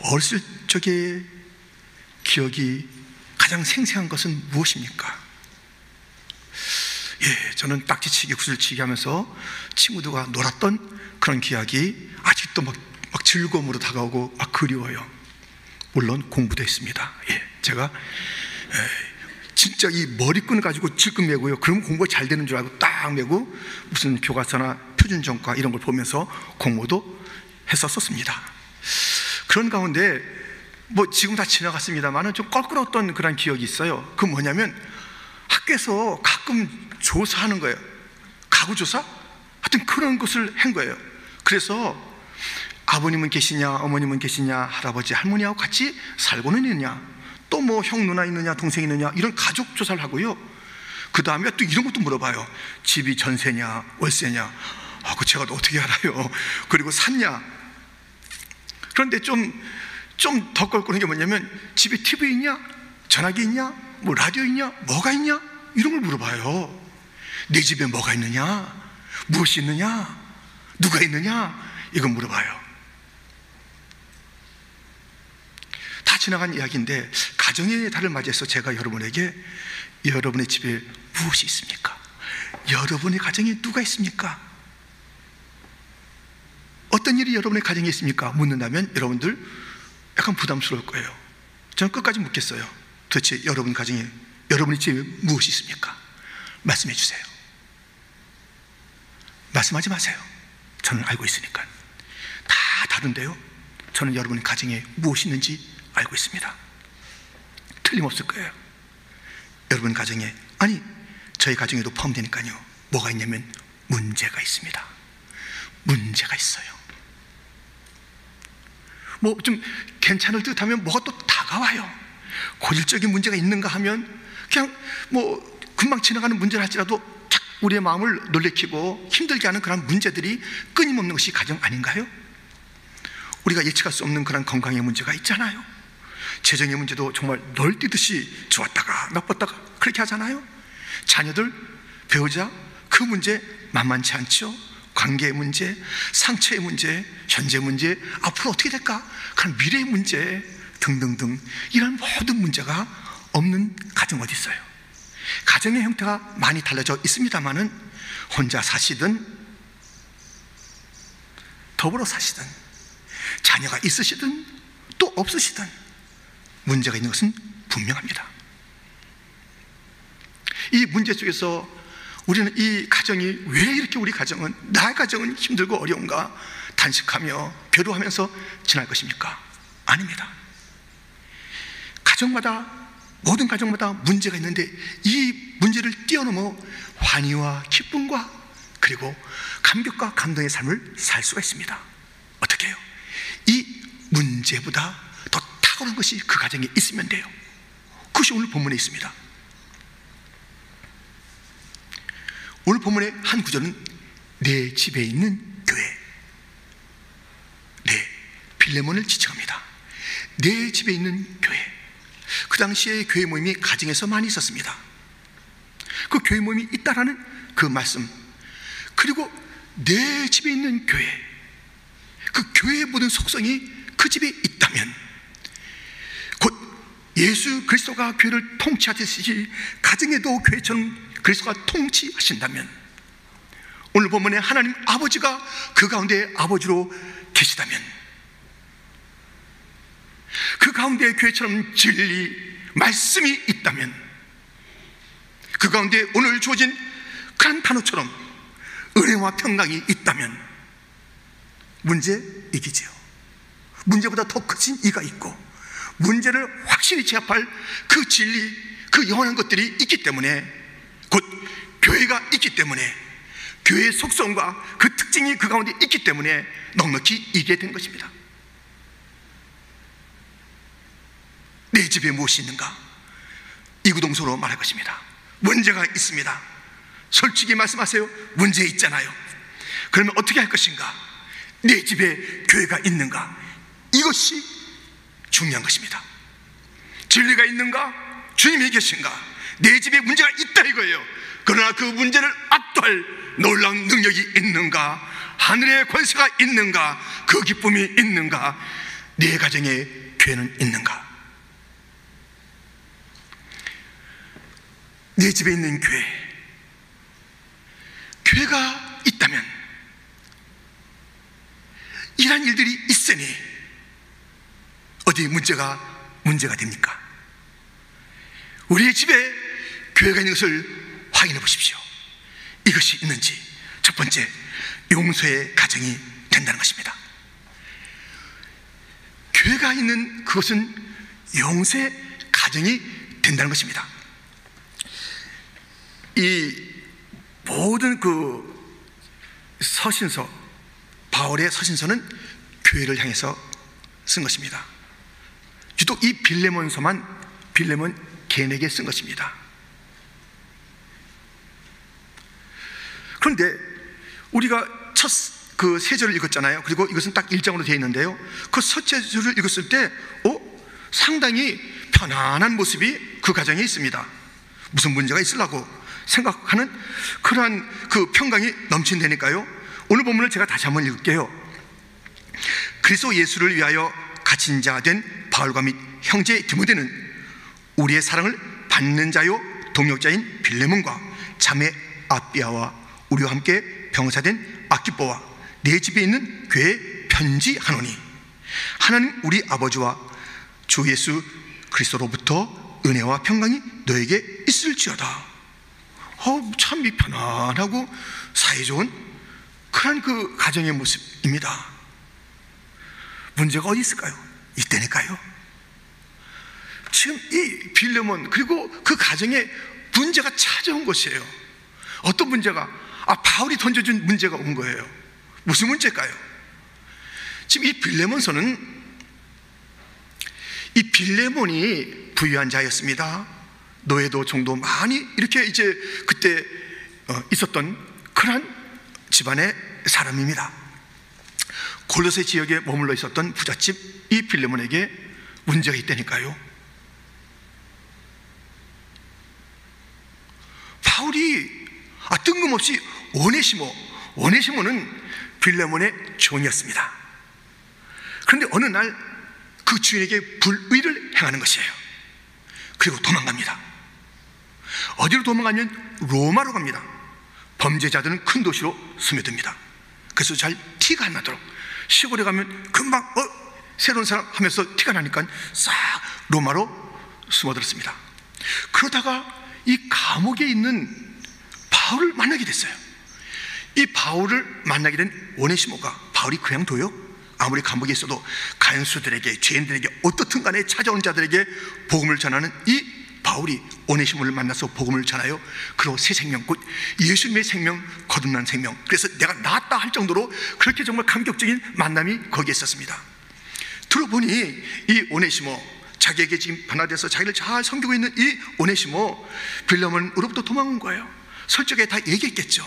어렸을 적의 기억이 가장 생생한 것은 무엇입니까? 예, 저는 딱지치기, 구슬치기 하면서 친구들과 놀았던 그런 기억이 아직도 막, 막 즐거움으로 다가오고 막 그리워요. 물론 공부도 했습니다. 예, 제가 에, 진짜 이 머리끈 가지고 질끈 매고요. 그럼 공부 잘 되는 줄 알고 딱 매고 무슨 교과서나 표준정과 이런 걸 보면서 공부도 했었습니다. 그런 가운데 뭐 지금 다 지나갔습니다만은 좀 껄끄러웠던 그런 기억이 있어요. 그 뭐냐면 학교에서 가끔 조사하는 거예요. 가구 조사? 하여튼 그런 것을 한 거예요. 그래서 아버님은 계시냐, 어머님은 계시냐, 할아버지, 할머니하고 같이 살고는 있느냐, 또 뭐 형, 누나 있느냐, 동생 있느냐, 이런 가족 조사를 하고요. 그 다음에 또 이런 것도 물어봐요. 집이 전세냐, 월세냐. 아, 그 제가 어떻게 알아요? 그리고 샀냐? 그런데 좀, 좀더 껄끄러운 게 뭐냐면 집에 TV 있냐? 전화기 있냐? 뭐 라디오 있냐? 뭐가 있냐? 이런 걸 물어봐요. 내 집에 뭐가 있느냐? 무엇이 있느냐? 누가 있느냐? 이건 물어봐요. 다 지나간 이야기인데 가정의 달을 맞이해서 제가 여러분에게 여러분의 집에 무엇이 있습니까? 여러분의 가정에 누가 있습니까? 어떤 일이 여러분의 가정에 있습니까? 묻는다면 여러분들 약간 부담스러울 거예요. 저는 끝까지 묻겠어요. 도대체 여러분 가정에 여러분의 집에 무엇이 있습니까? 말씀해 주세요. 말씀하지 마세요. 저는 알고 있으니까. 다 다른데요. 저는 여러분의 가정에 무엇이 있는지 알고 있습니다. 틀림없을 거예요. 여러분 가정에, 아니, 저희 가정에도 포함되니까요. 뭐가 있냐면 문제가 있습니다. 문제가 있어요. 뭐 좀 괜찮을 듯 하면 뭐가 또 다가와요. 고질적인 문제가 있는가 하면 그냥 뭐 금방 지나가는 문제를 할지라도 탁 우리의 마음을 놀래키고 힘들게 하는 그런 문제들이 끊임없는 것이 가정 아닌가요? 우리가 예측할 수 없는 그런 건강의 문제가 있잖아요. 재정의 문제도 정말 널뛰듯이 좋았다가 나빴다가 그렇게 하잖아요. 자녀들, 배우자 그 문제 만만치 않죠. 관계의 문제, 상처의 문제, 현재 문제, 앞으로 어떻게 될까? 그런 미래의 문제 등등등 이런 모든 문제가 없는 가정 어디 있어요? 가정의 형태가 많이 달라져 있습니다만은 혼자 사시든 더불어 사시든 자녀가 있으시든 또 없으시든 문제가 있는 것은 분명합니다. 이 문제 속에서 우리는 이 가정이 왜 이렇게 우리 가정은 나의 가정은 힘들고 어려운가 단식하며 괴로워하면서 지날 것입니까? 아닙니다. 가정마다 모든 가정마다 문제가 있는데 이 문제를 뛰어넘어 환희와 기쁨과 그리고 감격과 감동의 삶을 살 수가 있습니다. 어떻게 해요? 이 문제보다 더 탁월한 것이 그 가정에 있으면 돼요. 그것이 오늘 본문에 있습니다. 오늘 본문의 한 구절은 내 집에 있는 교회. 네, 빌레몬을 지칭합니다. 내 집에 있는 교회. 그 당시에 교회 모임이 가정에서 많이 있었습니다. 그 교회 모임이 있다라는 그 말씀. 그리고 내 집에 있는 교회. 그 교회의 모든 속성이 그 집에 있다면 곧 예수 그리스도가 교회를 통치하듯이 가정에도 교회처럼 그리스도가 통치하신다면 오늘 본문에 하나님 아버지가 그 가운데 아버지로 계시다면 그 가운데 교회처럼 진리 말씀이 있다면 그 가운데 오늘 주어진 그 단어처럼 은혜와 평강이 있다면 문제 이기지요. 문제보다 더 크신 이가 있고 문제를 확실히 제압할 그 진리, 그 영원한 것들이 있기 때문에 곧 교회가 있기 때문에 교회의 속성과 그 특징이 그 가운데 있기 때문에 넉넉히 이기게 된 것입니다. 내 집에 무엇이 있는가? 이구동서로 말할 것입니다. 문제가 있습니다. 솔직히 말씀하세요. 문제 있잖아요. 그러면 어떻게 할 것인가? 내 집에 교회가 있는가? 이것이 중요한 것입니다. 진리가 있는가? 주님이 계신가? 내 집에 문제가 있다 이거예요. 그러나 그 문제를 압도할 놀라운 능력이 있는가? 하늘의 권세가 있는가? 그 기쁨이 있는가? 내 가정에 교회는 있는가? 내 집에 있는 교회, 교회가 있다면 이러한 일들이 있으니 어디 문제가 문제가 됩니까? 우리의 집에 교회가 있는 것을 확인해 보십시오. 이것이 있는지 첫 번째 용서의 가정이 된다는 것입니다. 교회가 있는 그것은 용서의 가정이 된다는 것입니다. 이 모든 그 서신서, 바울의 서신서는 교회를 향해서 쓴 것입니다. 유독 이 빌레몬서만 빌레몬 개인에게 쓴 것입니다. 그런데 우리가 첫 그 세 절을 읽었잖아요. 그리고 이것은 딱 1장으로 되어 있는데요. 그첫 절을 읽었을 때, 어? 상당히 편안한 모습이 그 가정에 있습니다. 무슨 문제가 있으려고 생각하는 그러한 그 평강이 넘친다니까요. 오늘 본문을 제가 다시 한번 읽을게요. 그리스도 예수를 위하여 갇힌 자 된 바울과 및 형제 디모데는 우리의 사랑을 받는 자요 동역자인 빌레몬과 자매 아비아와 우리와 함께 병사된 아키뽀와 내 집에 있는 교회 편지하노니 하나님 우리 아버지와 주 예수 그리스도로부터 은혜와 평강이 너에게 있을지어다. 어, 참 편안하고 사이좋은 그런 그 가정의 모습입니다. 문제가 어디 있을까요? 이때니까요. 지금 이 빌레몬 그리고 그 가정에 문제가 찾아온 것이에요. 어떤 문제가? 아, 바울이 던져준 문제가 온 거예요. 무슨 문제일까요? 지금 이 빌레몬서는 이 빌레몬이 부유한 자였습니다. 노예도 정도 많이 이렇게 이제 그때 어, 있었던 그러한 집안의 사람입니다. 골로새 지역에 머물러 있었던 부잣집 이 빌레몬에게 문제가 있다니까요. 바울이 아, 뜬금없이 오네시모, 오네시모는 빌레몬의 종이었습니다. 그런데 어느 날 그 주인에게 불의를 행하는 것이에요. 그리고 도망갑니다. 어디로 도망가면 로마로 갑니다. 범죄자들은 큰 도시로 스며듭니다. 그래서 잘 티가 안 나도록 시골에 가면 금방 어 새로운 사람 하면서 티가 나니까 싹 로마로 숨어들었습니다. 그러다가 이 감옥에 있는 바울을 만나게 됐어요. 이 바울을 만나게 된 오네시모가 바울이 그냥 둬요? 아무리 감옥에 있어도 간수들에게 죄인들에게 어떻든 간에 찾아온 자들에게 복음을 전하는 이 바울이 오네시모를 만나서 복음을 전하여 그로 새 생명 곧 예수님의 생명 거듭난 생명. 그래서 내가 낫다 할 정도로 그렇게 정말 감격적인 만남이 거기에 있었습니다. 들어보니 이 오네시모 자기에게 지금 변화돼서 자기를 잘 섬기고 있는 이 오네시모 빌레몬으로부터 도망온 거예요. 솔직하게 다 얘기했겠죠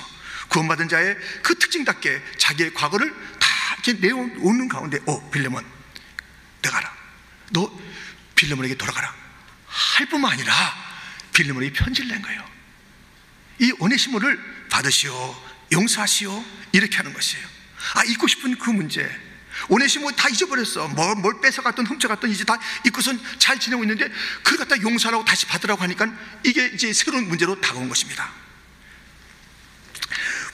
구원받은 자의 그 특징답게 자기의 과거를 다 이렇게 내오는 가운데 어 빌레몬 내가라 너 빌레몬에게 돌아가라. 할 뿐만 아니라 빌레몬에게 편지를 낸 거예요. 이 오네시모를 받으시오 용서하시오 이렇게 하는 것이에요. 아 잊고 싶은 그 문제. 오네시모 다 잊어버렸어. 뭘, 뭘 뺏어갔던 훔쳐갔던 이제 다 잊고선 잘 지내고 있는데 그걸 갖다 용서하라고 다시 받으라고 하니까 이게 이제 새로운 문제로 다가온 것입니다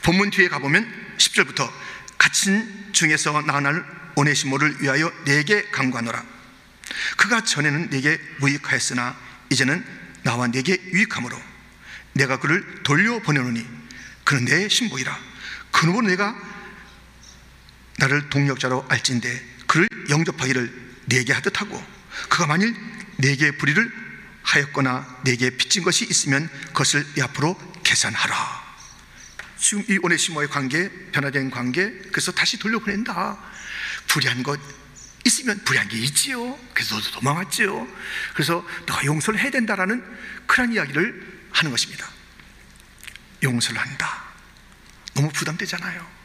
본문 뒤에 가보면 10절부터 갇힌 중에서 나날 오네시모를 위하여 내게 강구하노라. 그가 전에는 내게 무익하였으나 이제는 나와 내게 유익함으로 내가 그를 돌려보내노니 그는 내 신복이라. 그놈으로 내가 나를 동력자로 알진대 그를 영접하기를 내게 하듯 하고 그가 만일 내게 불의를 하였거나 내게 빚진 것이 있으면 그것을 이 앞으로 계산하라 지금 이 오네시모의 관계 변화된 관계 그래서 다시 돌려보낸다 불의한 것 있으면 불의한 게 있지요 그래서 너도 도망왔지요 그래서 너가 용서를 해야 된다라는 그런 이야기를 하는 것입니다 용서를 한다 너무 부담되잖아요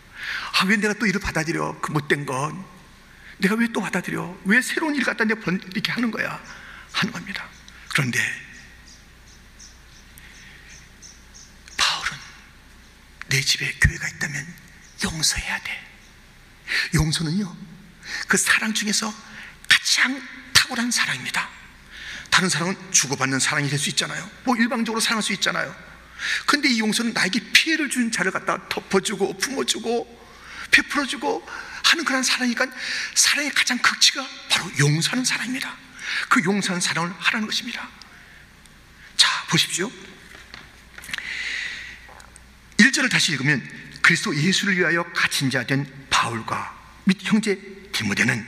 아, 왜 내가 또 이를 받아들여? 그 못된 건. 내가 왜 또 받아들여? 왜 새로운 일 갖다 내가 이렇게 하는 거야? 하는 겁니다. 그런데 바울은 내 집에 교회가 있다면 용서해야 돼. 용서는요, 그 사랑 중에서 가장 탁월한 사랑입니다. 다른 사랑은 주고받는 사랑이 될 수 있잖아요. 뭐 일방적으로 사랑할 수 있잖아요. 근데 이 용서는 나에게 피해를 준 자를 갖다 덮어주고 품어주고 베풀어주고 하는 그런 사랑이니까 사랑의 가장 극치가 바로 용서하는 사랑입니다. 그 용서하는 사랑을 하라는 것입니다. 자, 보십시오. 1절을 다시 읽으면 그리스도 예수를 위하여 갇힌 자 된 바울과 및 형제 디모데는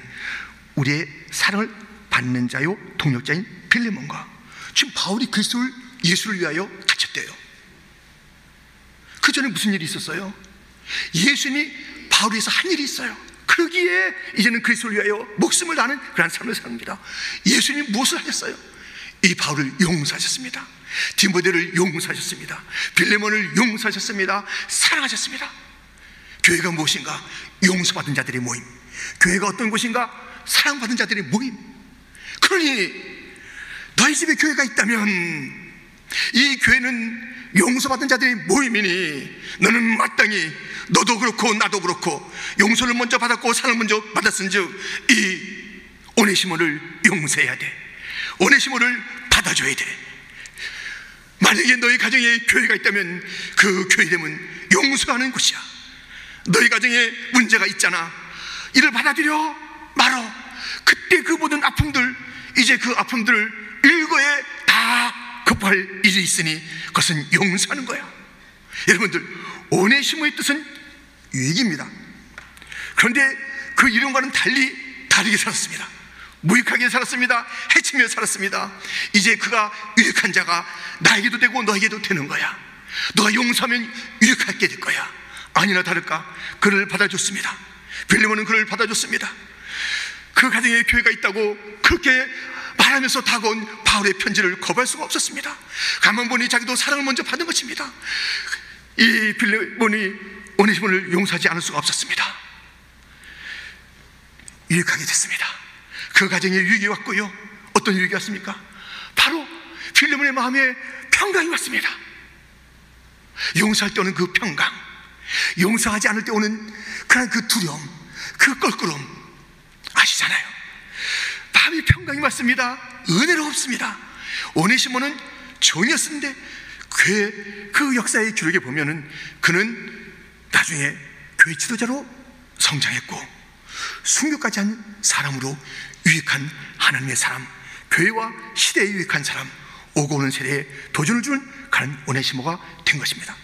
우리의 사랑을 받는 자요 동력자인 빌레몬과 지금 바울이 그리스도를 예수를 위하여 갇혔대요. 그 전에 무슨 일이 있었어요? 예수님이 바울에서 한 일이 있어요. 그러기에 이제는 그리스도를 위하여 목숨을 다하는 그런 삶을 삽니다. 예수님 무엇을 하셨어요? 이 바울을 용서하셨습니다. 디모데를 용서하셨습니다. 빌레몬을 용서하셨습니다. 사랑하셨습니다. 교회가 무엇인가? 용서받은 자들의 모임. 교회가 어떤 곳인가? 사랑받은 자들의 모임. 그러니 너희 집에 교회가 있다면 이 교회는 용서받은 자들의 모임이니 너는 마땅히 너도 그렇고 나도 그렇고 용서를 먼저 받았고 사랑을 먼저 받았은즉 이 오네시모를 용서해야 돼. 오네시모를 받아줘야 돼. 만약에 너희 가정에 교회가 있다면 그 교회됨은 용서하는 곳이야. 너희 가정에 문제가 있잖아. 이를 받아들여 말어. 그때 그 모든 아픔들 이제 그 아픔들을 일거에 다 극복할 일이 있으니 그것은 용서하는 거야. 여러분들 오네시모의 뜻은 유익입니다. 그런데 그 이름과는 달리 다르게 살았습니다. 무익하게 살았습니다. 해치며 살았습니다. 이제 그가 유익한 자가 나에게도 되고 너에게도 되는 거야. 너가 용서하면 유익하게 될 거야. 아니나 다를까 그를 받아줬습니다. 빌리몬은 그를 받아줬습니다. 그 가정에 교회가 있다고 그렇게 말하면서 다가온 바울의 편지를 거부할 수가 없었습니다. 가만 보니 자기도 사랑을 먼저 받은 것입니다. 이 빌리몬이 오네시몬을 용서하지 않을 수가 없었습니다. 유익하게 됐습니다. 그 가정에 유익이 왔고요. 어떤 유익이 왔습니까? 바로 필리몬의 마음에 평강이 왔습니다. 용서할 때 오는 그 평강, 용서하지 않을 때 오는 그런 그 두려움, 그 껄끄럼 아시잖아요. 마음이 평강이 왔습니다. 은혜롭습니다. 오네시모는 종이었는데 그, 그 역사의 기록에 보면은 그는 나중에 교회 지도자로 성장했고 순교까지 한 사람으로 유익한 하나님의 사람, 교회와 시대에 유익한 사람, 오고 오는 세대에 도전을 주는 그런 오네시모가 된 것입니다.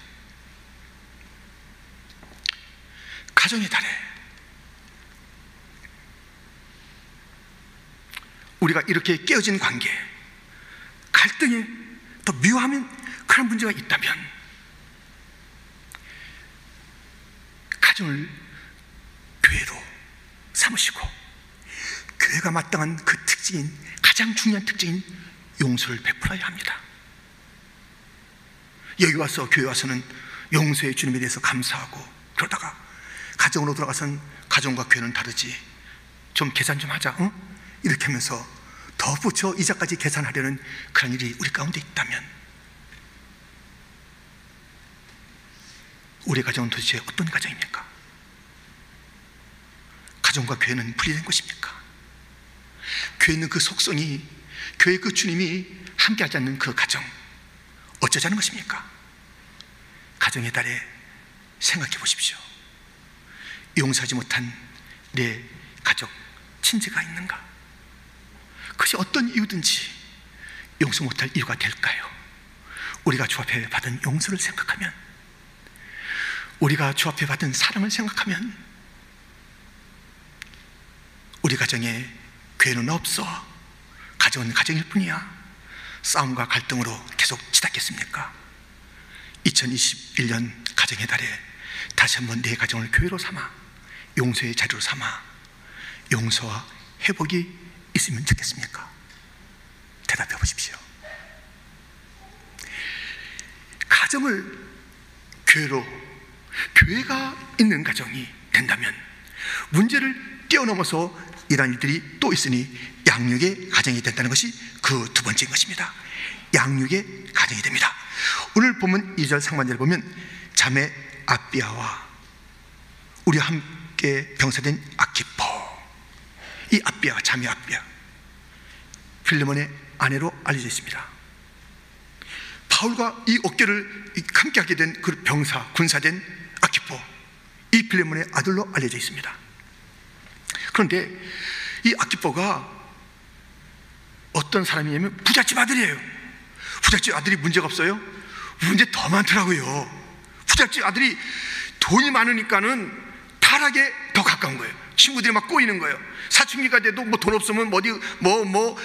가정의 달에 우리가 이렇게 깨어진 관계, 갈등에 또 미워하면 그런 문제가 있다면 가정을 교회로 삼으시고 교회가 마땅한 그 특징인 가장 중요한 특징인 용서를 베풀어야 합니다. 여기 와서 교회 와서는 용서의 주님에 대해서 감사하고 그러다가 가정으로 돌아가선 가정과 교회는 다르지. 좀 계산 좀 하자. 어? 이렇게 하면서 더 붙여 이자까지 계산하려는 그런 일이 우리 가운데 있다면 우리 가정은 도대체 어떤 가정입니까? 가정과 교회는 분리된 것입니까? 교회는 그 속성이 교회 그 주님이 함께하지 않는 그 가정 어쩌자는 것입니까? 가정의 달에 생각해 보십시오. 용서하지 못한 내 가족 친지가 있는가? 그것이 어떤 이유든지 용서 못할 이유가 될까요? 우리가 주 앞에 받은 용서를 생각하면 우리가 주 앞에 받은 사랑을 생각하면 우리 가정에 교회는 없어 가정은 가정일 뿐이야 싸움과 갈등으로 계속 치닫겠습니까? 2021년 가정의 달에 다시 한번 내 가정을 교회로 삼아 용서의 자리로 삼아 용서와 회복이 있으면 좋겠습니까? 대답해 보십시오. 가정을 교회로 교회가 있는 가정이 된다면 문제를 뛰어넘어서 이러한 일들이 또 있으니 양육의 가정이 된다는 것이 그 두 번째인 것입니다. 양육의 가정이 됩니다. 오늘 보면 2절 상반절을 보면 자매 아비아와 우리와 함께 병사된 아키포 이 아비아 자매 아비아 필레몬의 아내로 알려져 있습니다. 바울과 이 어깨를 함께하게 된 그 병사 군사된 아키포 이 필레몬의 아들로 알려져 있습니다. 그런데 이 아키포가 어떤 사람이냐면 부잣집 아들이에요. 부잣집 아들이 문제가 없어요? 문제 더 많더라고요. 부잣집 아들이 돈이 많으니까는 타락에 더 가까운 거예요. 친구들이 막 꼬이는 거예요. 사춘기가 돼도 뭐 돈 없으면 어디 뭐뭐뭐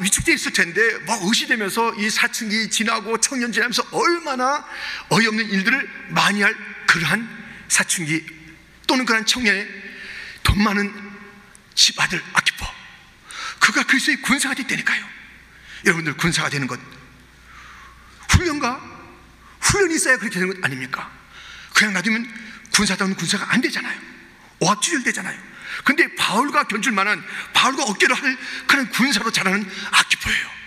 위축돼 있을 텐데 뭐 의시되면서 이 사춘기 지나고 청년 지나면서 얼마나 어이없는 일들을 많이 할 그러한 사춘기 또는 그러한 청년의 돈 많은 집 아들 아키포 그가 그리스도의 군사가 됐다니까요. 여러분들 군사가 되는 것 훈련과 훈련이 있어야 그렇게 되는 것 아닙니까? 그냥 놔두면 군사다운 군사가 안 되잖아요. 오합지졸 되잖아요. 근데 바울과 견줄 만한 바울과 어깨를 할 그런 군사로 자라는 아키포예요.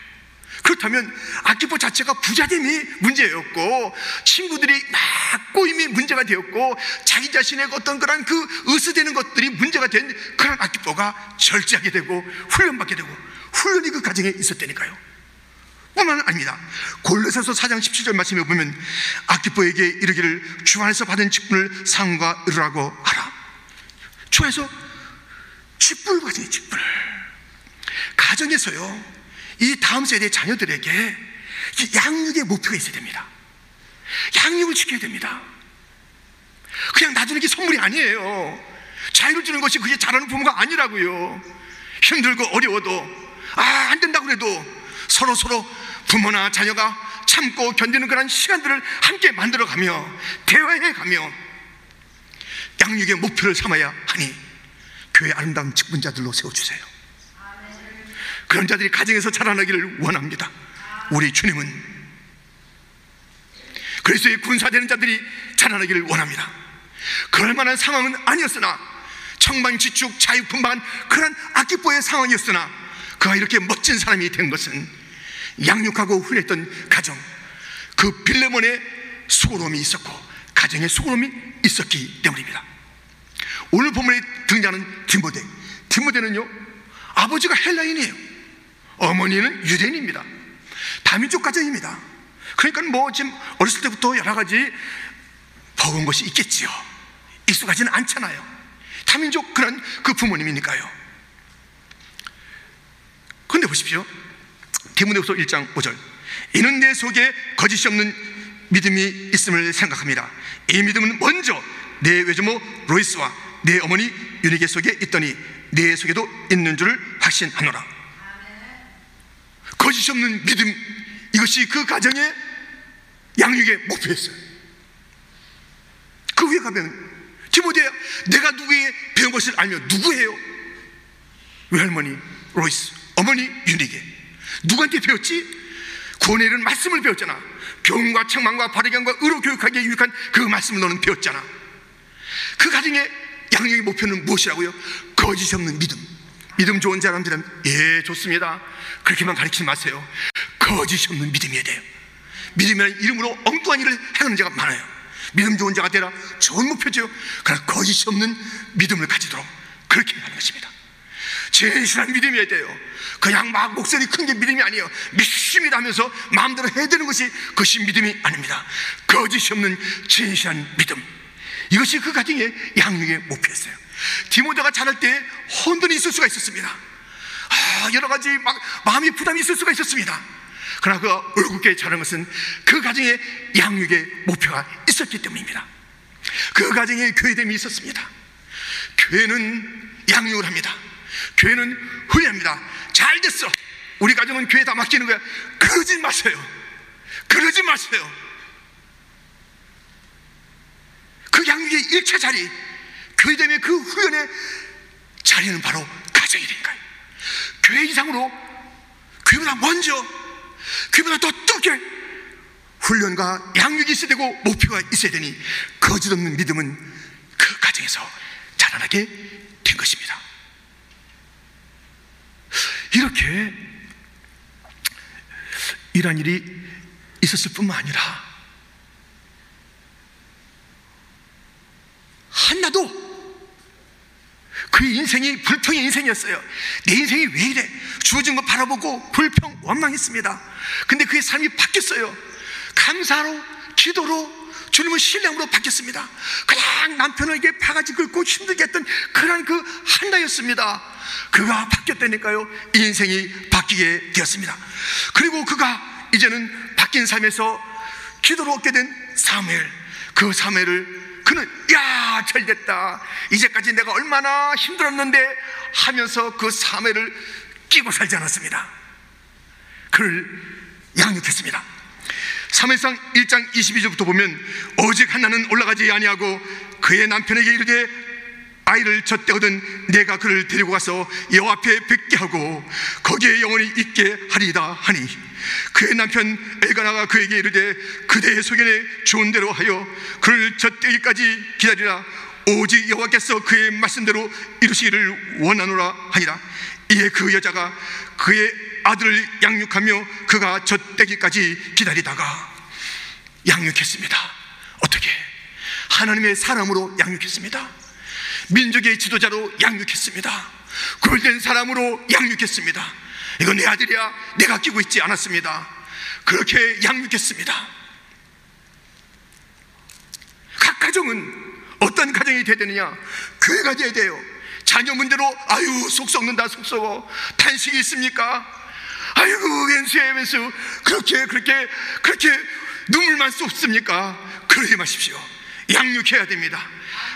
그렇다면 아키포 자체가 부자됨이 문제였고 친구들이 막 꼬임이 문제가 되었고 자기 자신의 어떤 그런 그 으스대는 것들이 문제가 된 그런 아키포가 절제하게 되고 훈련받게 되고 훈련이 그 가정에 있었다니까요. 뿐만 아닙니다. 골로새서 4장 17절 말씀에 보면 아키포에게 이르기를 주 안에서 받은 직분을 상과 이루라고 하라. 주 안에서 직분을 가진 직분을 가정에서요. 이 다음 세대 자녀들에게 양육의 목표가 있어야 됩니다. 양육을 지켜야 됩니다. 그냥 놔두는 게 선물이 아니에요. 자유를 주는 것이 그게 잘하는 부모가 아니라고요. 힘들고 어려워도 아, 안 된다고 그래도 서로 서로 부모나 자녀가 참고 견디는 그런 시간들을 함께 만들어 가며 대화해 가며 양육의 목표를 삼아야 하니 교회 아름다운 직분자들로 세워주세요. 그런 자들이 가정에서 자라나기를 원합니다. 우리 주님은 그리스도의 군사되는 자들이 자라나기를 원합니다. 그럴 만한 상황은 아니었으나 청방지축 자유분방한 그런 아기뽀의 상황이었으나 그가 이렇게 멋진 사람이 된 것은 양육하고 훈했던 가정 그 빌레몬의 수고로움이 있었고 가정에 수고로움이 있었기 때문입니다. 오늘 본문에 등장하는 디모데 디모데는요 아버지가 헬라인이에요. 어머니는 유대인입니다. 다민족 가정입니다. 그러니까 뭐 지금 어렸을 때부터 여러 가지 버거운 것이 있겠지요. 익숙하지는 않잖아요. 다민족 그런 그 부모님이니까요. 그런데 보십시오. 디모데후서 1장 5절. 이는 내 속에 거짓이 없는 믿음이 있음을 생각합니다. 이 믿음은 먼저 내 외조모 로이스와 내 어머니 유니게 속에 있더니 내 속에도 있는 줄을 확신하노라. 거짓이 없는 믿음 이것이 그 가정의 양육의 목표였어요. 그 위에 가면 디모데야 내가 누구의 배운 것을 알며 누구예요? 외할머니 로이스 어머니 유니게 누구한테 배웠지? 구원에 이른 말씀을 배웠잖아 교훈과 책망과 바르견과 의로 교육하기에 유익한 그 말씀을 너는 배웠잖아 그 가정의 양육의 목표는 무엇이라고요? 거짓 없는 믿음 믿음 좋은 사람들은 예 좋습니다 그렇게만 가르치지 마세요. 거짓 없는 믿음이어야 돼요. 믿음이라는 이름으로 엉뚱한 일을 행하는 자가 많아요. 믿음 좋은 자가 되라 좋은 목표죠. 그러나 거짓이 없는 믿음을 가지도록 그렇게 하는 것입니다. 진실한 믿음이어야 돼요. 그냥 막 목소리 큰 게 믿음이 아니에요. 믿습니다 하면서 마음대로 해야 되는 것이 그것이 믿음이 아닙니다. 거짓이 없는 진실한 믿음. 이것이 그 가정의 양육의 목표였어요. 디모데가 자랄 때 혼돈이 있을 수가 있었습니다 아, 여러 가지 막 마음이 부담이 있을 수가 있었습니다. 그러나 그가 얼굴게 자란 것은 그 가정의 양육의 목표가 있었기 때문입니다. 그 가정에 교회됨이 있었습니다. 교회는 양육을 합니다. 교회는 후회합니다. 잘 됐어. 우리 가정은 교회 다 맡기는 거야. 그러지 마세요. 그러지 마세요. 그 양육의 일차 자리 교회됨의 그 후연의 자리는 바로 가정이니까요 교회 이상으로 교회보다 먼저 교회보다 더 뜨겁게 훈련과 양육이 있어야 되고 목표가 있어야 되니 거짓 없는 믿음은 그 가정에서 자라나게 된 것입니다. 이렇게 이러한 일이 있었을 뿐만 아니라 한나도 그의 인생 인생이 불평의 인생이었어요. 내 인생이 왜 이래? 주어진 거 바라보고 불평, 원망했습니다. 근데 그의 삶이 바뀌었어요. 감사로, 기도로, 주님을 신뢰함으로 바뀌었습니다. 그냥 남편에게 바가지 긁고 힘들게 했던 그런 그 한나였습니다. 그가 바뀌었다니까요. 인생이 바뀌게 되었습니다. 그리고 그가 이제는 바뀐 삶에서 기도로 얻게 된 사무엘. 그 사무엘을 그는 야 잘 됐다. 이제까지 내가 얼마나 힘들었는데 하면서 그 사매를 끼고 살지 않았습니다. 그를 양육했습니다. 사무상 1장 22절부터 보면 오직 한나는 올라가지 아니하고 그의 남편에게 이르되 아이를 젖대거든 내가 그를 데리고 가서 여호와 앞에 뵙게 하고 거기에 영원히 있게 하리이다 하니 그의 남편 엘가나가 그에게 이르되 그대의 소견에 좋은 대로 하여 그를 젖대기까지 기다리라. 오직 여호와께서 그의 말씀대로 이루시기를 원하노라 하니라. 이에 그 여자가 그의 아들을 양육하며 그가 젖대기까지 기다리다가 양육했습니다. 어떻게? 하나님의 사람으로 양육했습니다. 민족의 지도자로 양육했습니다. 굴된 사람으로 양육했습니다 이건 내 아들이야. 내가 끼고 있지 않았습니다. 그렇게 양육했습니다. 각 가정은 어떤 가정이 돼야 되느냐? 교회가 돼야 돼요. 자녀 문제로 아유 속 썩는다 속 썩어. 탄식이 있습니까? 아이고 왼수야 왼수 그렇게 그렇게 그렇게 눈물만 쏟습니까? 그러지 마십시오. 양육해야 됩니다.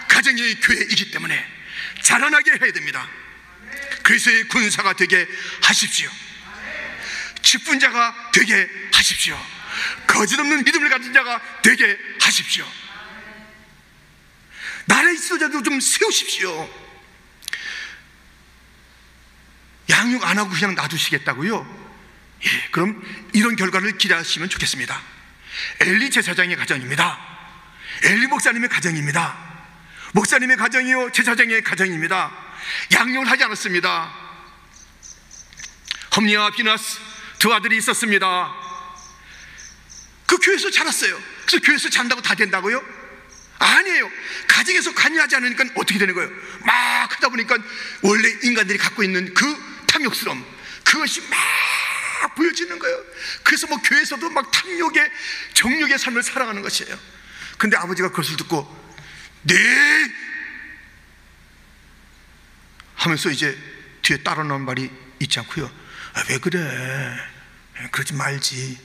가정이 교회이기 때문에 자라나게 해야 됩니다 그리스의 군사가 되게 하십시오. 직분자가 되게 하십시오. 거짓없는 믿음을 가진 자가 되게 하십시오. 나라의 지도자도 좀 세우십시오. 양육 안 하고 그냥 놔두시겠다고요? 예, 그럼 이런 결과를 기대하시면 좋겠습니다. 엘리 제사장의 가정입니다. 엘리 목사님의 가정입니다. 목사님의 가정이요, 제사장의 가정입니다. 양육을 하지 않았습니다. 험리와 비나스 두 아들이 있었습니다. 그 교회에서 자랐어요. 그래서 교회에서 잔다고 다 된다고요? 아니에요. 가정에서 관여하지 않으니까 어떻게 되는 거예요? 막 하다 보니까 원래 인간들이 갖고 있는 그 탐욕스러움 그것이 막 보여지는 거예요. 그래서 뭐 교회에서도 막 탐욕의 정욕의 삶을 살아가는 것이에요. 근데 아버지가 그것을 듣고 네 하면서 이제 뒤에 따라 나온 말이 있지 않고요. 아, 왜 그래? 그러지 말지.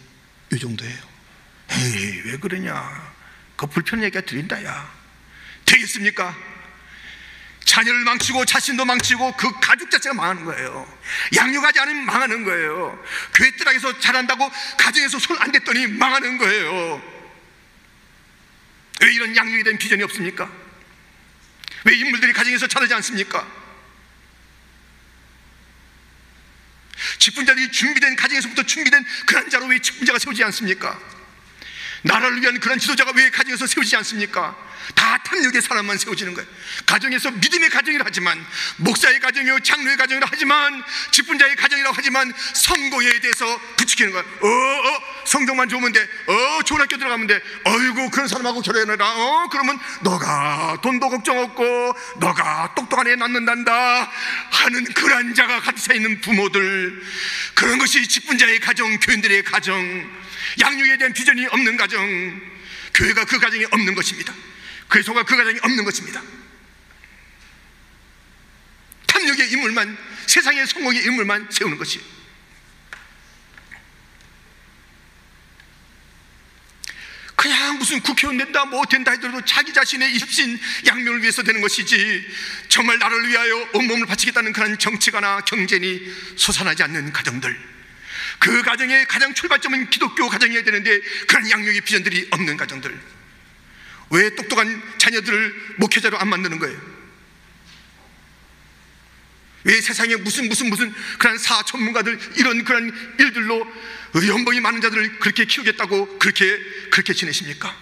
이 정도예요. 에이, 왜 그러냐? 그 불편 얘기가 들린다, 야. 되겠습니까? 자녀를 망치고 자신도 망치고 그 가족 자체가 망하는 거예요. 양육하지 않으면 망하는 거예요. 교회 뜰락에서 잘한다고 가정에서 손 안 댔더니 망하는 거예요. 왜 이런 양육에 대한 비전이 없습니까? 왜 인물들이 가정에서 자라지 않습니까? 직분자들이 준비된 가정에서부터 준비된 그런 자로 왜 직분자가 세우지 않습니까? 나라를 위한 그런 지도자가 왜 가정에서 세우지 않습니까? 다 탐욕의 사람만 세워지는 거예요. 가정에서 믿음의 가정이라 하지만 목사의 가정이요 장로의 가정이라 하지만 직분자의 가정이라고 하지만 성공에 대해서 부추기는 거예요. 어, 어, 성적만 좋으면 돼. 어, 좋은 학교 들어가면 돼. 어이구 그런 사람하고 결혼해라. 어, 그러면 너가 돈도 걱정 없고 너가 똑똑한 애 낳는단다 하는 그런 자가 같이 사 있는 부모들 그런 것이 직분자의 가정, 교인들의 가정. 양육에 대한 비전이 없는 가정, 교회가 그 가정이 없는 것입니다. 그리스도가 그 가정이 없는 것입니다. 탐욕의 인물만, 세상의 성공의 인물만 세우는 것이. 그냥 무슨 국회의원 된다, 뭐 된다 하더라도 자기 자신의 입신 양명을 위해서 되는 것이지 정말 나를 위하여 온몸을 바치겠다는 그런 정치가나 경쟁이 솟아나지 않는 가정들. 그 가정의 가장 출발점은 기독교 가정이어야 되는데 그런 양육의 비전들이 없는 가정들 왜 똑똑한 자녀들을 목회자로 안 만드는 거예요? 왜 세상에 무슨 무슨 무슨 그런 사 전문가들 이런 그런 일들로 연봉이 많은 자들을 그렇게 키우겠다고 그렇게 그렇게 지내십니까?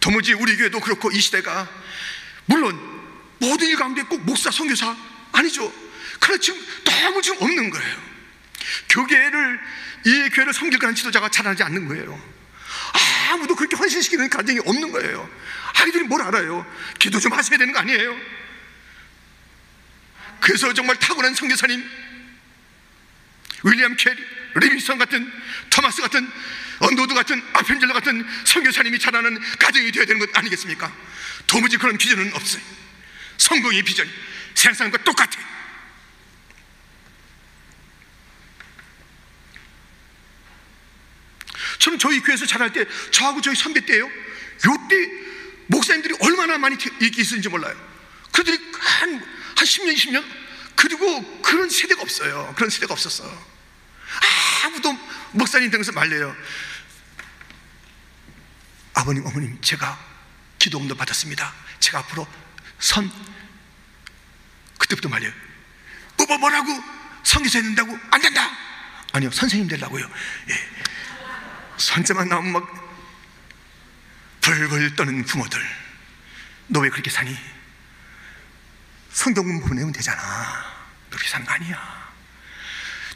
도무지 우리 교회도 그렇고 이 시대가 물론 모든 일 가운데 꼭 목사 선교사 아니죠. 그러나 지금 너무 지금 없는 거예요. 교계를 이 교회를 섬길 그런 지도자가 자라지 않는 거예요. 아무도 그렇게 헌신시키는 가정이 없는 거예요. 아이들이 뭘 알아요? 기도 좀 하셔야 되는 거 아니에요? 그래서 정말 타고난 선교사님 윌리엄 캐리, 리빙스턴 같은 토마스 같은 언도드 같은 아펜젤러 같은 선교사님이 자라는 가정이 되어야 되는 것 아니겠습니까? 도무지 그런 비전은 없어요. 성공의 비전, 세상 사람과 똑같아. 저는 저희 교회에서 자랄 때 저하고 저희 선배 때요. 요때 목사님들이 얼마나 많이 있었는지 몰라요. 그들이 한, 한 10년, 20년 그리고 그런 세대가 없어요. 그런 세대가 없었어. 아무도 목사님 등에서 말려요. 아버님, 어머님, 제가 기도음도 받았습니다. 제가 앞으로 선, 그때부터 말려요. 뭐, 뭐라고? 성기사 된다고? 안 된다! 아니요, 선생님 되려고요. 예. 선자만 나오면 막 벌벌 떠는 부모들. 너 왜 그렇게 사니? 성경 공부 보내면 되잖아. 그렇게 사는 거 아니야.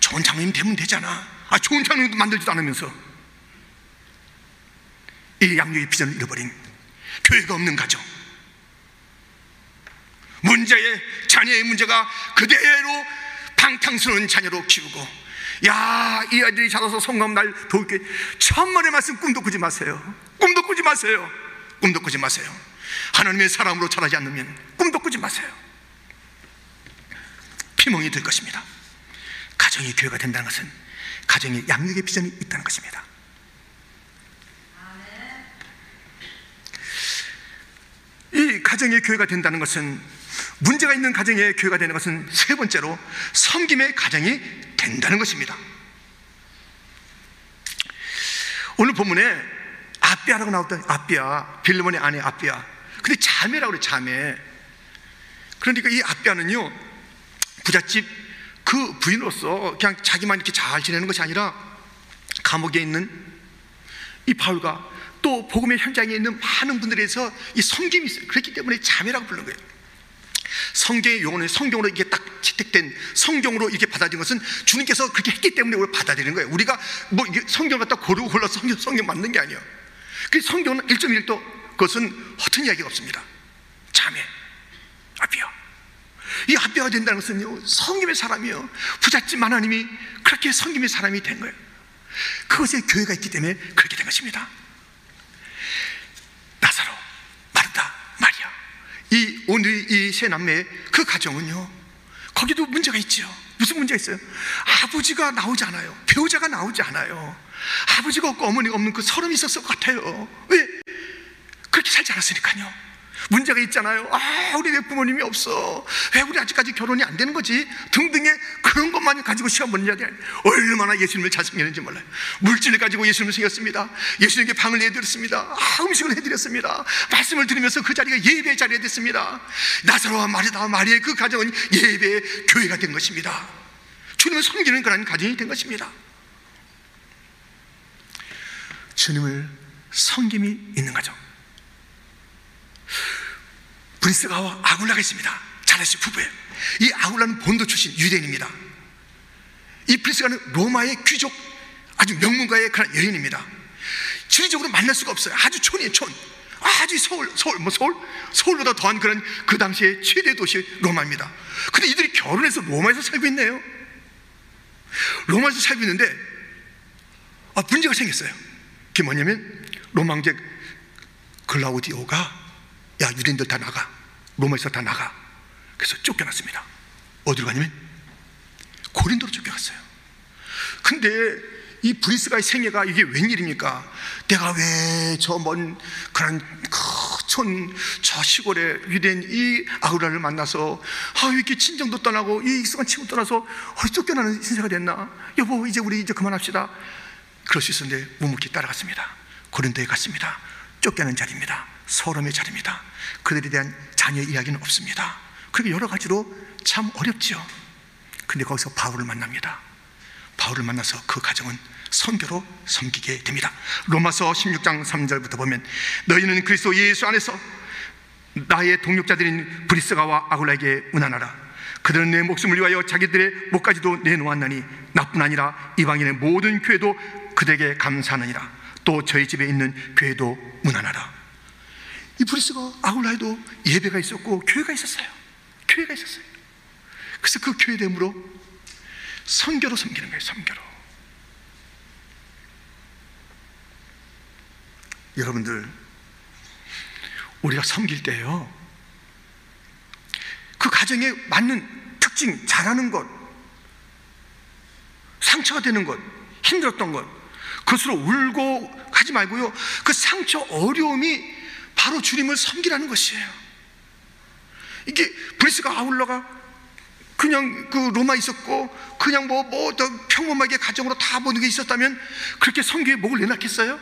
좋은 장로님 되면 되잖아. 아, 좋은 장로님도 만들지도 않으면서. 이 양육의 비전을 잃어버린 교회가 없는 가정. 문제의 자녀의 문제가 그대로 방탕스러운 자녀로 키우고 야, 이 아이들이 자라서 성공 날 도울게 천만의 말씀 꿈도 꾸지 마세요. 꿈도 꾸지 마세요. 꿈도 꾸지 마세요. 하나님의 사람으로 자라지 않으면 꿈도 꾸지 마세요. 피멍이 될 것입니다. 가정이 교회가 된다는 것은 가정에 양육의 비전이 있다는 것입니다. 이 가정의 교회가 된다는 것은 문제가 있는 가정의 교회가 되는 것은 세 번째로 섬김의 가정이 된다는 것입니다. 오늘 본문에 아비아라고 나왔던 아비아, 빌르몬의 아내 아비아. 근데 자매라고 그래, 자매. 그러니까 이 아비아는요, 부잣집 그 부인으로서 그냥 자기만 이렇게 잘 지내는 것이 아니라 감옥에 있는 이 바울과 또 복음의 현장에 있는 많은 분들에서 이 섬김이 있어요. 그렇기 때문에 자매라고 부르는 거예요. 성경의 용어는 성경으로 이게 딱 채택된 성경으로 이렇게 받아들인 것은 주님께서 그렇게 했기 때문에 우리가 받아들이는 거예요. 우리가 뭐 성경 갖다 고르고 골라서 성경, 성경 맞는 게 아니에요. 그 성경은 1.1도 그것은 허튼 이야기가 없습니다. 자매, 아비야. 이 아비가 된다는 것은요, 성김의 사람이요. 부잣집 하나님이 그렇게 성김의 사람이 된 거예요. 그것에 교회가 있기 때문에 그렇게 된 것입니다. 나사로, 마르다, 마리아. 이 오늘 이 세 남매의 그 가정은요, 거기도 문제가 있죠. 무슨 문제가 있어요? 아버지가 나오지 않아요. 배우자가 나오지 않아요. 아버지가 없고 어머니가 없는 그 서름이 있었을 것 같아요. 왜? 그렇게 살지 않았으니까요. 문제가 있잖아요. 아, 우리 왜 부모님이 없어? 왜 우리 아직까지 결혼이 안 되는 거지? 등등의 그런 것만 가지고 시간 보는 자들 얼마나 예수님을 잘 섬기는지 몰라요. 물질을 가지고 예수님을 섬겼습니다. 예수님께 방을 내드렸습니다. 아, 음식을 해드렸습니다. 말씀을 들으면서 그 자리가 예배의 자리가 됐습니다. 나사로와 마리다와 마리의 그 가정은 예배의 교회가 된 것입니다. 주님을 섬기는 그런 가정이 된 것입니다. 주님을 섬김이 있는 가정. 브리스가와 아굴라가 있습니다. 자레스 부부예요. 이 아굴라는 본도 출신 유대인입니다. 이 브리스가는 로마의 귀족 아주 명문가의 그런 여인입니다. 지리적으로 만날 수가 없어요. 아주 촌이에요, 촌. 아주 서울, 서울, 뭐 서울? 서울보다 더한 그런 그 당시의 최대 도시 로마입니다. 근데 이들이 결혼해서 로마에서 살고 있네요. 로마에서 살고 있는데, 아, 문제가 생겼어요. 그게 뭐냐면, 로망제 글라우디오가 야 유대인들 다 나가. 로마에서 다 나가. 그래서 쫓겨났습니다. 어디로 가냐면 고린도로 쫓겨갔어요. 근데 이 브리스가의 생애가 이게 웬일입니까? 내가 왜 저 먼 그런 촌저 시골에 유대인 이 아우라를 만나서 아 이렇게 친정도 떠나고 이 익숙한 친구 떠나서 어, 쫓겨나는 신세가 됐나? 여보 이제 우리 이제 그만합시다. 그럴 수 있었는데 묵묵히 따라갔습니다. 고린도에 갔습니다. 쫓겨난 자리입니다 서름의 자리입니다. 그들에 대한 자녀 이야기는 없습니다. 그리고 여러 가지로 참 어렵죠. 근데 거기서 바울을 만납니다. 바울을 만나서 그 가정은 선교로 섬기게 됩니다. 로마서 16장 3절부터 보면 너희는 그리스도 예수 안에서 나의 동역자들인 브리스가와 아굴라에게 문안하라. 그들은 내 목숨을 위하여 자기들의 목까지도 내놓았나니 나뿐 아니라 이방인의 모든 교회도 그들에게 감사하느니라. 또 저희 집에 있는 교회도 문안하라. 이 브리스가 아울라에도 예배가 있었고 교회가 있었어요. 교회가 있었어요. 그래서 그 교회됨으로 선교로 섬기는 거예요, 선교로. 여러분들, 우리가 섬길 때요, 그 가정에 맞는 특징, 잘하는 것, 상처가 되는 것, 힘들었던 것, 그것으로 울고 하지 말고요, 그 상처, 어려움이 바로 주님을 섬기라는 것이에요. 이게 브리스가 아울러가 그냥 그 로마 있었고 그냥 뭐뭐더 평범하게 가정으로 다 모든 게 있었다면 그렇게 성교에 목을 내놨겠어요?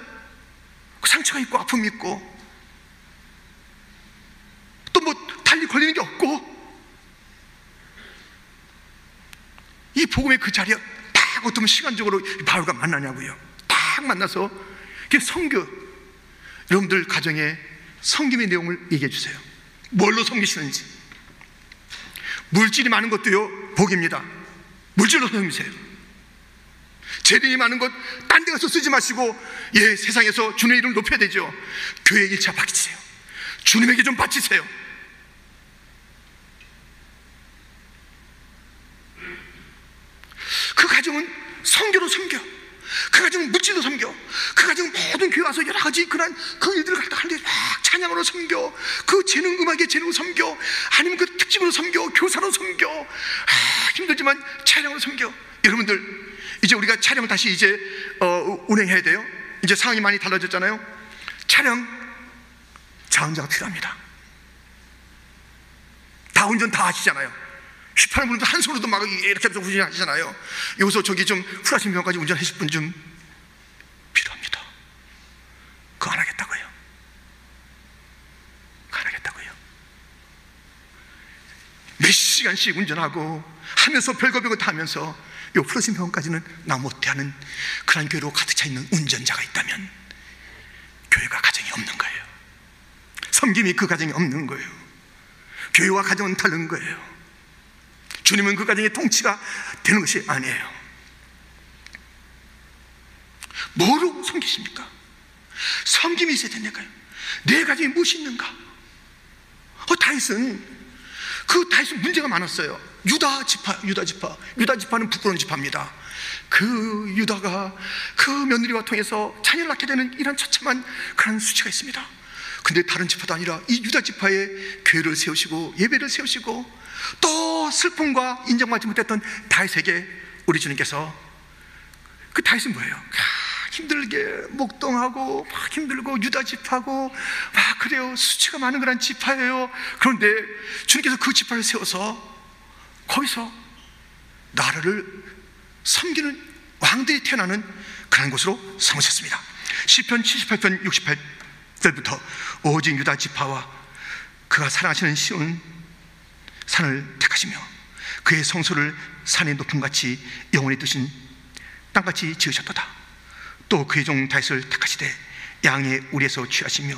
그 상처가 있고 아픔이 있고 또 뭐 달리 걸리는 게 없고 이 복음의 그 자리에 딱 어떤 시간적으로 바울과 만나냐고요. 딱 만나서 그 성교 여러분들 가정에 성김의 내용을 얘기해 주세요. 뭘로 섬기시는지. 물질이 많은 것도요, 복입니다. 물질로 섬기세요. 재능이 많은 것, 딴 데 가서 쓰지 마시고, 예, 세상에서 주님의 이름을 높여야 되죠. 교회 일차 바치세요. 주님에게 좀 바치세요. 그 가정은 성교로 섬겨. 그 가정은 물질로 섬겨. 그 가정은 모든 교회 와서 여러 가지 그런 그 일들을 찬양으로 섬겨. 그 재능 음악의 재능으로 섬겨. 아니면 그 특징으로 섬겨. 교사로 섬겨. 아, 힘들지만 찬양으로 섬겨. 여러분들 이제 우리가 촬영 다시 이제 어, 운행해야 돼요. 이제 상황이 많이 달라졌잖아요. 촬영 자원자가 필요합니다. 다 운전 다 하시잖아요. 휘파람 불면서 한 손으로도 막 이렇게 운전하시잖아요. 여기서 저기 좀 후라신 병까지 운전하실 분 좀 필요합니다. 그거 안 하겠다고요. 그거 안 하겠다고요. 몇 시간씩 운전하고 하면서 별거 별거 다 하면서 요 플러신 병까지는 나 못하는 그런 교회로 가득 차 있는 운전자가 있다면 교회가 가정이 없는 거예요. 섬김이 그 가정이 없는 거예요. 교회와 가정은 다른 거예요. 주님은 그 가정의 통치가 되는 것이 아니에요. 뭐로 섬기십니까? 섬김이 있어야 된다니까요. 내 가정이 무엇이 있는가? 어, 다윗은 그 다윗은 문제가 많았어요. 유다 지파, 유다 지파, 유다 지파는 부끄러운 지파입니다. 그 유다가 그 며느리와 통해서 자녀를 낳게 되는 이런 처참한 그런 수치가 있습니다. 근데 다른 지파도 아니라 이 유다 지파의 교회를 세우시고 예배를 세우시고 또 슬픔과 인정받지 못했던 다윗에게 우리 주님께서 그 다윗은 뭐예요? 아, 힘들게 목동하고 막 힘들고 유다 집하고 막 그래요 수치가 많은 그런 지파예요. 그런데 주님께서 그 지파를 세워서 거기서 나라를 섬기는 왕들이 태어나는 그런 곳으로 삼으셨습니다. 시편 78편 68절부터 오직 유다 지파와 그가 사랑하시는 시온 산을 택하시며 그의 성소를 산의 높음같이 영원히 뜨신 땅같이 지으셨도다 또 그의 종 다윗을 택하시되 양의 우리에서 취하시며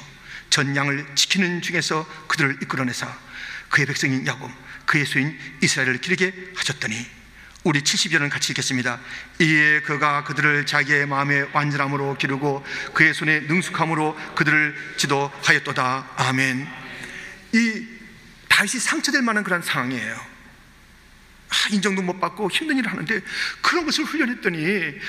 전 양을 지키는 중에서 그들을 이끌어내사 그의 백성인 야곱 그의 소인 이스라엘을 기르게 하셨더니 우리 70여는 같이 읽겠습니다. 이에 그가 그들을 자기의 마음의 완전함으로 기르고 그의 손에 능숙함으로 그들을 지도하였도다. 아멘. 이 다시 상처될 만한 그런 상황이에요. 아, 인정도 못 받고 힘든 일을 하는데 그런 것을 훈련했더니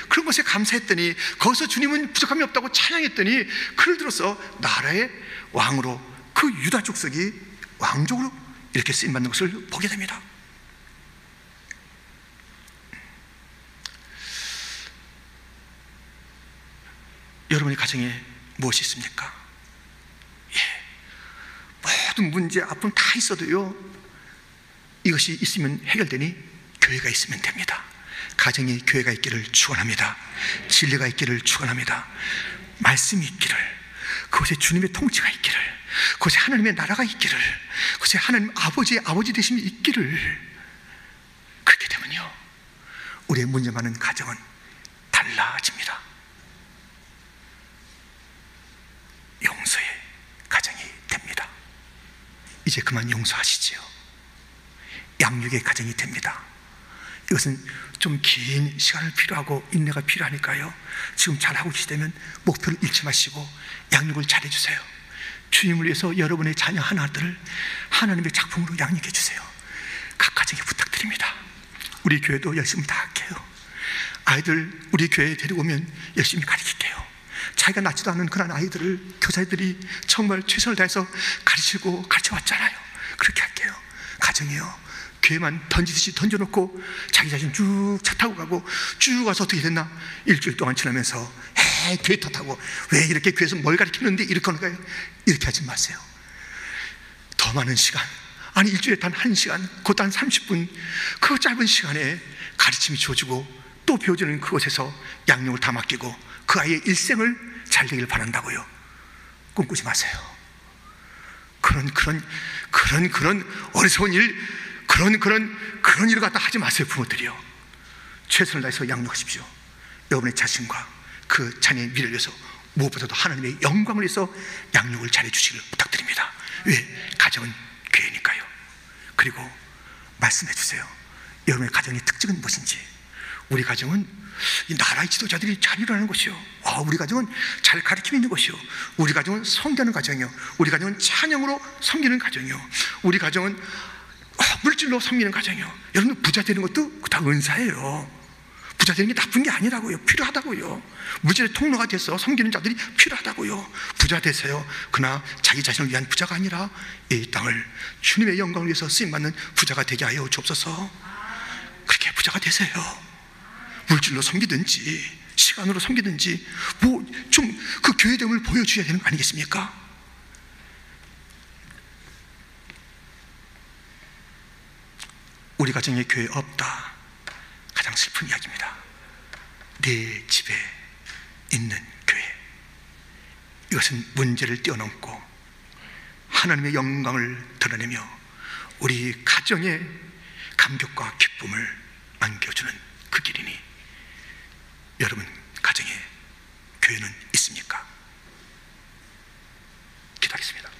그런 것에 감사했더니 거기서 주님은 부족함이 없다고 찬양했더니 그를 들어서 나라의 왕으로 그 유다 족속이 왕족으로 이렇게 쓰임 받는 것을 보게 됩니다. 여러분의 가정에 무엇이 있습니까? 예. 모든 문제, 아픔 다 있어도요, 이것이 있으면 해결되니 교회가 있으면 됩니다. 가정에 교회가 있기를 축원합니다. 진리가 있기를 축원합니다. 말씀이 있기를, 그곳에 주님의 통치가 있기를, 그곳에 하나님의 나라가 있기를, 그곳에 하나님 아버지의 아버지 되심이 있기를 그렇게 되면요, 우리의 문제 많은 가정은 달라집니다. 용서의 가정이 됩니다. 이제 그만 용서하시지요. 양육의 가정이 됩니다. 이것은 좀 긴 시간을 필요하고 인내가 필요하니까요. 지금 잘하고 계시다면 목표를 잃지 마시고 양육을 잘해주세요. 주님을 위해서 여러분의 자녀 하나들을 하나님의 작품으로 양육해 주세요. 각 가정에 부탁드립니다. 우리 교회도 열심히 다 할게요. 아이들 우리 교회에 데리고 오면 열심히 가르칠게요. 자기가 낳지도 않은 그런 아이들을 교사들이 정말 최선을 다해서 가르치고 가르쳐 왔잖아요. 그렇게 할게요. 가정이요. 교회만 던지듯이 던져놓고 자기 자신 쭉 차 타고 가고 쭉 와서 어떻게 됐나? 일주일 동안 지나면서 에 교회 탓하고 왜 이렇게 교회에서 뭘 가르치는데 이렇게 하는 거예요? 이렇게 하지 마세요. 더 많은 시간 아니 일주일에 단 한 시간 곧한 30분 그 짧은 시간에 가르침이 주어지고 또 배워지는 그곳에서 양육을 다 맡기고 그 아이의 일생을 잘 되길 바란다고요. 꿈꾸지 마세요. 그런 그런 그런 그런 어리석은 일 그런 그런 그런 일을 갖다 하지 마세요 부모들이요 최선을 다해서 양육하십시오 여러분의 자신과 그 자녀의 미래를 위해서 무엇보다도 하나님의 영광을 위해서 양육을 잘해 주시길 부탁드립니다 왜? 가정은 교회니까요 그리고 말씀해 주세요 여러분의 가정의 특징은 무엇인지 우리 가정은 이 나라의 지도자들이 잘 일어나는 것이요. 아, 우리 가정은 잘 가르치고 있는 것이요. 우리 가정은 성기하는 가정이요. 우리 가정은 찬양으로 섬기는 가정이요. 우리 가정은 아, 물질로 섬기는 가정이요. 여러분 부자 되는 것도 다 은사예요. 부자 되는 게 나쁜 게 아니라고요. 필요하다고요. 물질의 통로가 돼서 섬기는 자들이 필요하다고요. 부자 되세요. 그러나 자기 자신을 위한 부자가 아니라 이 땅을 주님의 영광을 위해서 쓰임 받는 부자가 되게 하여 주옵소서. 그렇게 부자가 되세요. 물질로 섬기든지 시간으로 섬기든지 뭐 좀 그 교회됨을 보여줘야 되는 거 아니겠습니까? 우리 가정에 교회 없다. 가장 슬픈 이야기입니다. 내 집에 있는 교회. 이것은 문제를 뛰어넘고 하나님의 영광을 드러내며 우리 가정의 감격과 기쁨을 안겨주는 그 길이니 여러분 가정에 교회는 있습니까? 기도하겠습니다.